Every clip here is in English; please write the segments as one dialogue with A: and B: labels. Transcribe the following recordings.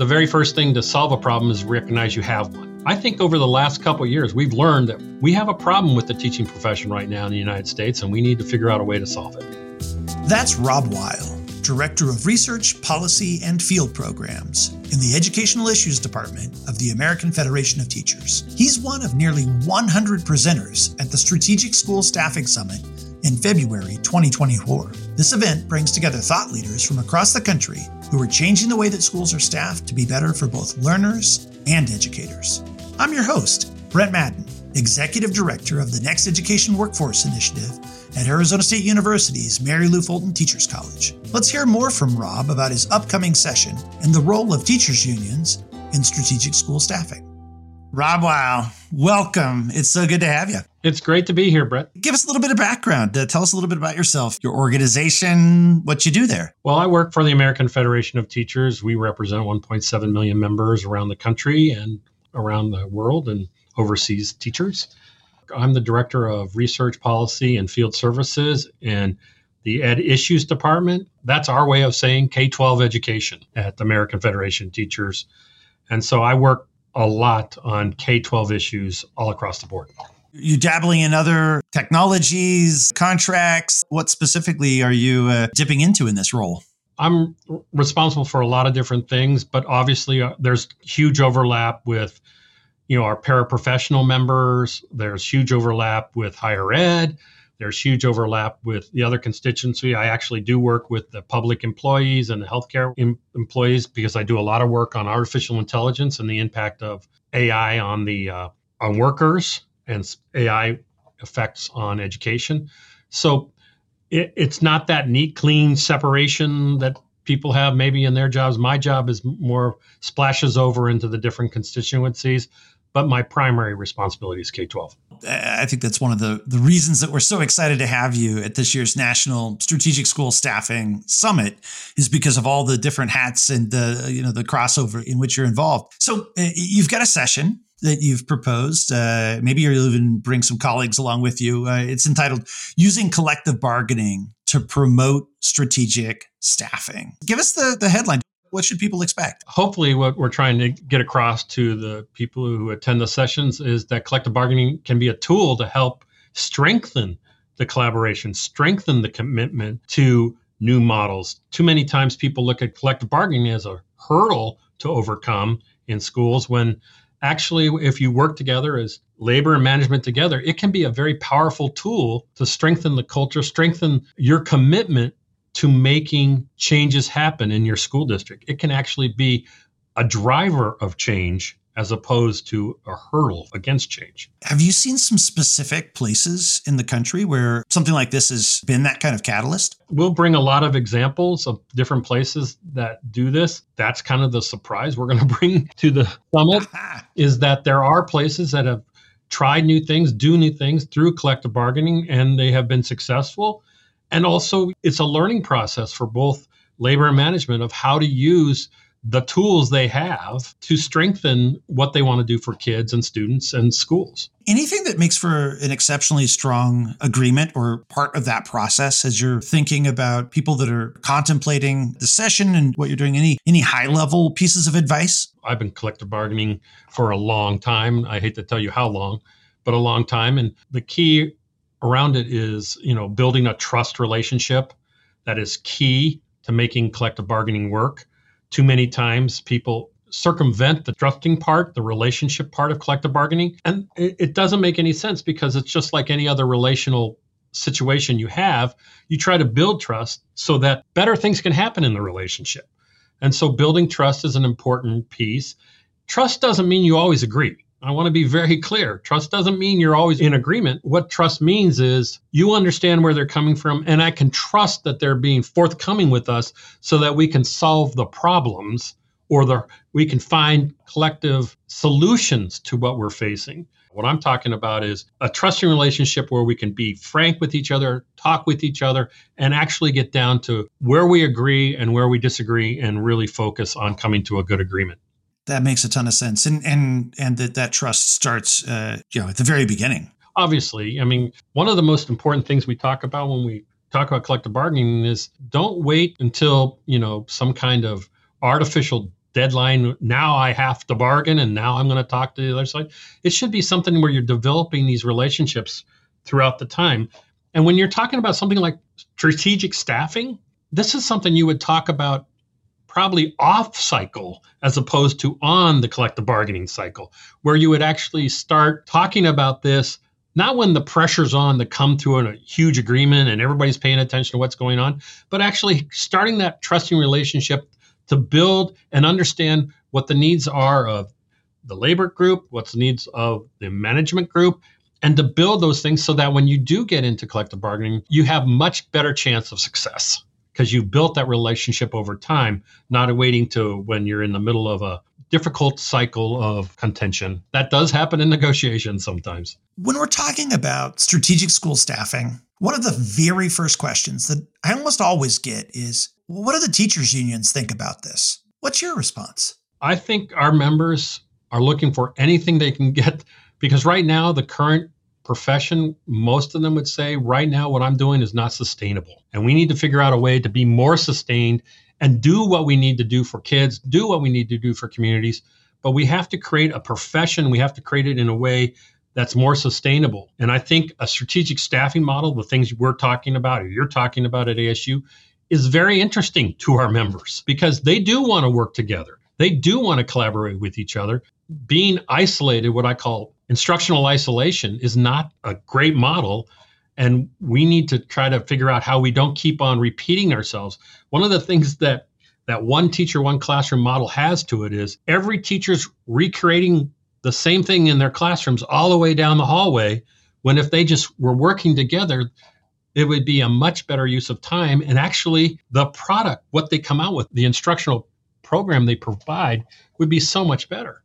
A: the very first thing to solve a problem is recognize you have one. I think over the last couple years, we've learned that we have a problem with the teaching profession right now in the United States, and we need to figure out a way to solve it.
B: That's Rob Weil, Director of Research, Policy, and Field Programs in the Educational Issues Department of the American Federation of Teachers. He's one of nearly 100 presenters at the Strategic School Staffing Summit in February 2024. This event brings together thought leaders from across the country who are changing the way that schools are staffed to be better for both learners and educators. I'm your host, Brent Maddin, Executive Director of the Next Education Workforce Initiative at Arizona State University's Mary Lou Fulton Teachers College. Let's hear more from Rob about his upcoming session and the role of teachers' unions in strategic school staffing. Rob Weil, welcome. It's so good to have you.
A: It's great to be here, Brett.
B: Give us a little bit of background. Uh, tell us a little bit about yourself, your organization, what you do there.
A: Well, I work for the American Federation of Teachers. We represent 1.7 million members around the country and around the world and overseas teachers. I'm the director of research policy and field services and the Ed Issues Department. That's our way of saying K 12 education at the American Federation of Teachers. And so I work a lot on K 12 issues all across the board.
B: You dabbling in other technologies, contracts? What specifically are you uh, dipping into in this role?
A: I'm responsible for a lot of different things, but obviously uh, there's huge overlap with, you know, our paraprofessional members. There's huge overlap with higher ed. There's huge overlap with the other constituency. I actually do work with the public employees and the healthcare em- employees because I do a lot of work on artificial intelligence and the impact of AI on the uh, on workers and AI effects on education. So it, it's not that neat, clean separation that people have maybe in their jobs. My job is more splashes over into the different constituencies, but my primary responsibility is K 12.
B: I think that's one of the, the reasons that we're so excited to have you at this year's National Strategic School Staffing Summit is because of all the different hats and the you know the crossover in which you're involved. So uh, you've got a session that you've proposed. Uh, maybe you'll even bring some colleagues along with you. Uh, it's entitled Using Collective Bargaining to Promote Strategic Staffing. Give us the, the headline. What should people expect?
A: Hopefully, what we're trying to get across to the people who attend the sessions is that collective bargaining can be a tool to help strengthen the collaboration, strengthen the commitment to new models. Too many times people look at collective bargaining as a hurdle to overcome in schools when actually, if you work together as labor and management together, it can be a very powerful tool to strengthen the culture, strengthen your commitment to making changes happen in your school district. It can actually be a driver of change as opposed to a hurdle against change.
B: Have you seen some specific places in the country where something like this has been that kind of catalyst?
A: We'll bring a lot of examples of different places that do this. That's kind of the surprise we're going to bring to the summit ah. is that there are places that have tried new things, do new things through collective bargaining and they have been successful. And also it's a learning process for both labor and management of how to use the tools they have to strengthen what they want to do for kids and students and schools.
B: Anything that makes for an exceptionally strong agreement or part of that process as you're thinking about people that are contemplating the session and what you're doing any any high level pieces of advice?
A: I've been collective bargaining for a long time. I hate to tell you how long, but a long time and the key around it is, you know, building a trust relationship that is key to making collective bargaining work too many times people circumvent the trusting part, the relationship part of collective bargaining. And it, it, doesn't make any sense because it's just like any other relational situation you have. You try to build trust so that better things can happen in the relationship. And so building trust is an important piece. Trust doesn't mean you always agree. I want to be very clear. Trust doesn't mean you're always in agreement. What trust means is you understand where they're coming from, and I can trust that they're being forthcoming with us so that we can solve the problems or the, we can find collective solutions to what we're facing. What I'm talking about is a trusting relationship where we can be frank with each other, talk with each other, and actually get down to where we agree and where we disagree and really focus on coming to a good agreement.
B: That makes a ton of sense, and and and that that trust starts, uh, you know, at the very beginning.
A: Obviously, I mean, one of the most important things we talk about when we talk about collective bargaining is don't wait until you know some kind of artificial deadline. Now I have to bargain, and now I'm going to talk to the other side. It should be something where you're developing these relationships throughout the time. And when you're talking about something like strategic staffing, this is something you would talk about probably off cycle as opposed to on the collective bargaining cycle, where you would actually start talking about this not when the pressure's on to come to a huge agreement and everybody's paying attention to what's going on, but actually starting that trusting relationship to build and understand what the needs are of the labor group, what's the needs of the management group, and to build those things so that when you do get into collective bargaining, you have much better chance of success because you've built that relationship over time, not waiting to when you're in the middle of a difficult cycle of contention. That does happen in negotiations sometimes.
B: When we're talking about strategic school staffing, one of the very first questions that I almost always get is well, what do the teachers' unions think about this? What's your response?
A: I think our members are looking for anything they can get because right now, the current profession, most of them would say, right now, what I'm doing is not sustainable. And we need to figure out a way to be more sustained and do what we need to do for kids, do what we need to do for communities. But we have to create a profession, we have to create it in a way that's more sustainable. And I think a strategic staffing model, the things we're talking about or you're talking about at ASU, is very interesting to our members because they do want to work together. They do want to collaborate with each other. Being isolated, what I call instructional isolation, is not a great model and we need to try to figure out how we don't keep on repeating ourselves. One of the things that that one teacher one classroom model has to it is every teacher's recreating the same thing in their classrooms all the way down the hallway when if they just were working together it would be a much better use of time. And actually the product what they come out with the instructional program they provide would be so much better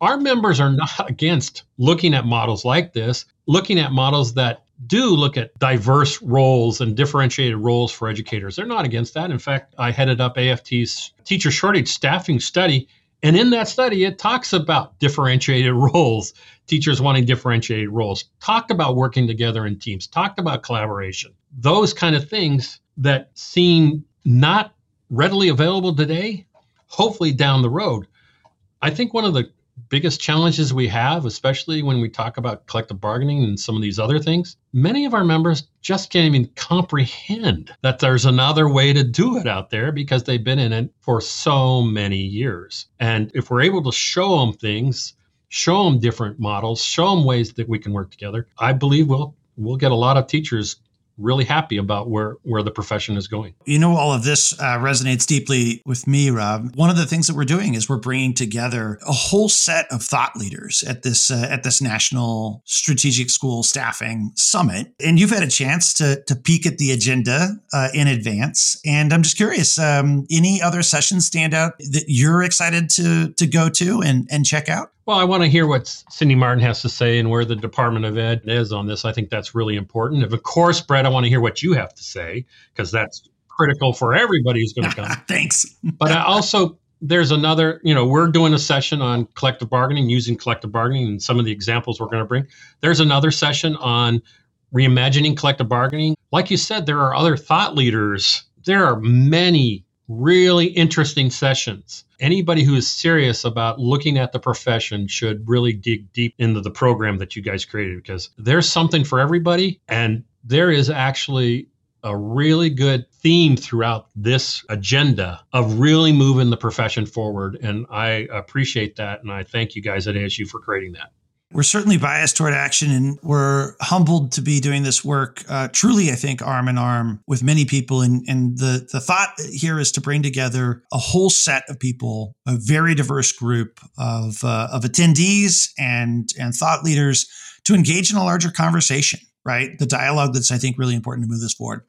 A: our members are not against looking at models like this looking at models that do look at diverse roles and differentiated roles for educators. They're not against that. In fact, I headed up AFT's teacher shortage staffing study. And in that study, it talks about differentiated roles, teachers wanting differentiated roles, talked about working together in teams, talked about collaboration, those kind of things that seem not readily available today, hopefully down the road. I think one of the biggest challenges we have, especially when we talk about collective bargaining and some of these other things, many of our members just can't even comprehend that there's another way to do it out there because they've been in it for so many years. And if we're able to show them things, show them different models, show them ways that we can work together, I believe we'll we'll get a lot of teachers really happy about where where the profession is going.
B: You know, all of this uh, resonates deeply with me, Rob. One of the things that we're doing is we're bringing together a whole set of thought leaders at this uh, at this national strategic school staffing summit, and you've had a chance to to peek at the agenda uh, in advance. And I'm just curious, um, any other sessions stand out that you're excited to to go to and and check out?
A: Well, I want to hear what Cindy Marten has to say and where the Department of Ed is on this. I think that's really important. Of course, Brett, I want to hear what you have to say because that's critical for everybody who's going to come.
B: Thanks.
A: but I also, there's another, you know, we're doing a session on collective bargaining, using collective bargaining, and some of the examples we're going to bring. There's another session on reimagining collective bargaining. Like you said, there are other thought leaders. There are many really interesting sessions. Anybody who is serious about looking at the profession should really dig deep into the program that you guys created because there's something for everybody. And there is actually a really good theme throughout this agenda of really moving the profession forward. And I appreciate that. And I thank you guys at ASU for creating that
B: we're certainly biased toward action and we're humbled to be doing this work uh, truly i think arm in arm with many people. And, and the, the thought here is to bring together a whole set of people a very diverse group of, uh, of attendees and, and thought leaders to engage in a larger conversation right? The dialogue that's i think really important to move this forward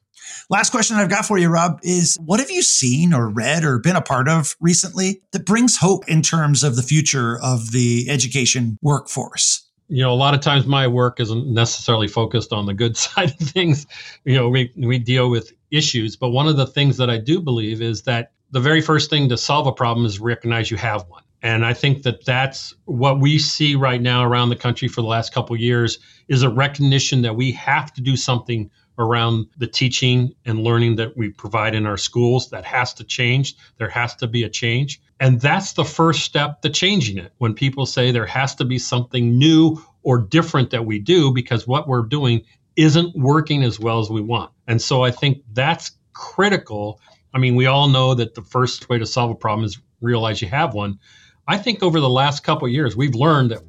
B: Last question I've got for you, Rob, is what have you seen or read or been a part of recently that brings hope in terms of the future of the education workforce?
A: you know a lot of times my work isn't necessarily focused on the good side of things you know we, we deal with issues but one of the things that i do believe is that the very first thing to solve a problem is recognize you have one and i think that that's what we see right now around the country for the last couple years is a recognition that we have to do something around the teaching and learning that we provide in our schools. That has to change. There has to be a change. And that's the first step to changing it. When people say there has to be something new or different that we do because what we're doing isn't working as well as we want. And so I think that's critical. I mean, we all know that the first way to solve a problem is realize you have one. I think over the last couple years, we've learned that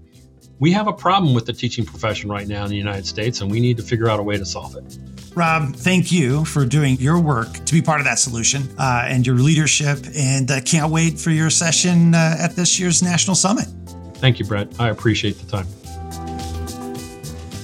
A: we have a problem with the teaching profession right now in the United States, and we need to figure out a way to solve it.
B: Rob, thank you for doing your work to be part of that solution uh, and your leadership. And uh, can't wait for your session uh, at this year's National Summit.
A: Thank you, Brett. I appreciate the time.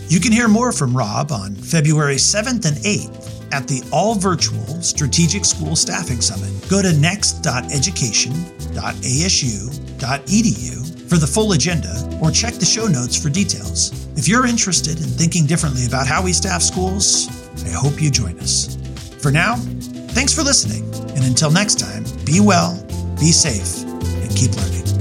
B: You can hear more from Rob on February 7th and 8th at the all virtual Strategic School Staffing Summit. Go to next.education.asu.edu for the full agenda or check the show notes for details. If you're interested in thinking differently about how we staff schools, I hope you join us. For now, thanks for listening, and until next time, be well, be safe, and keep learning.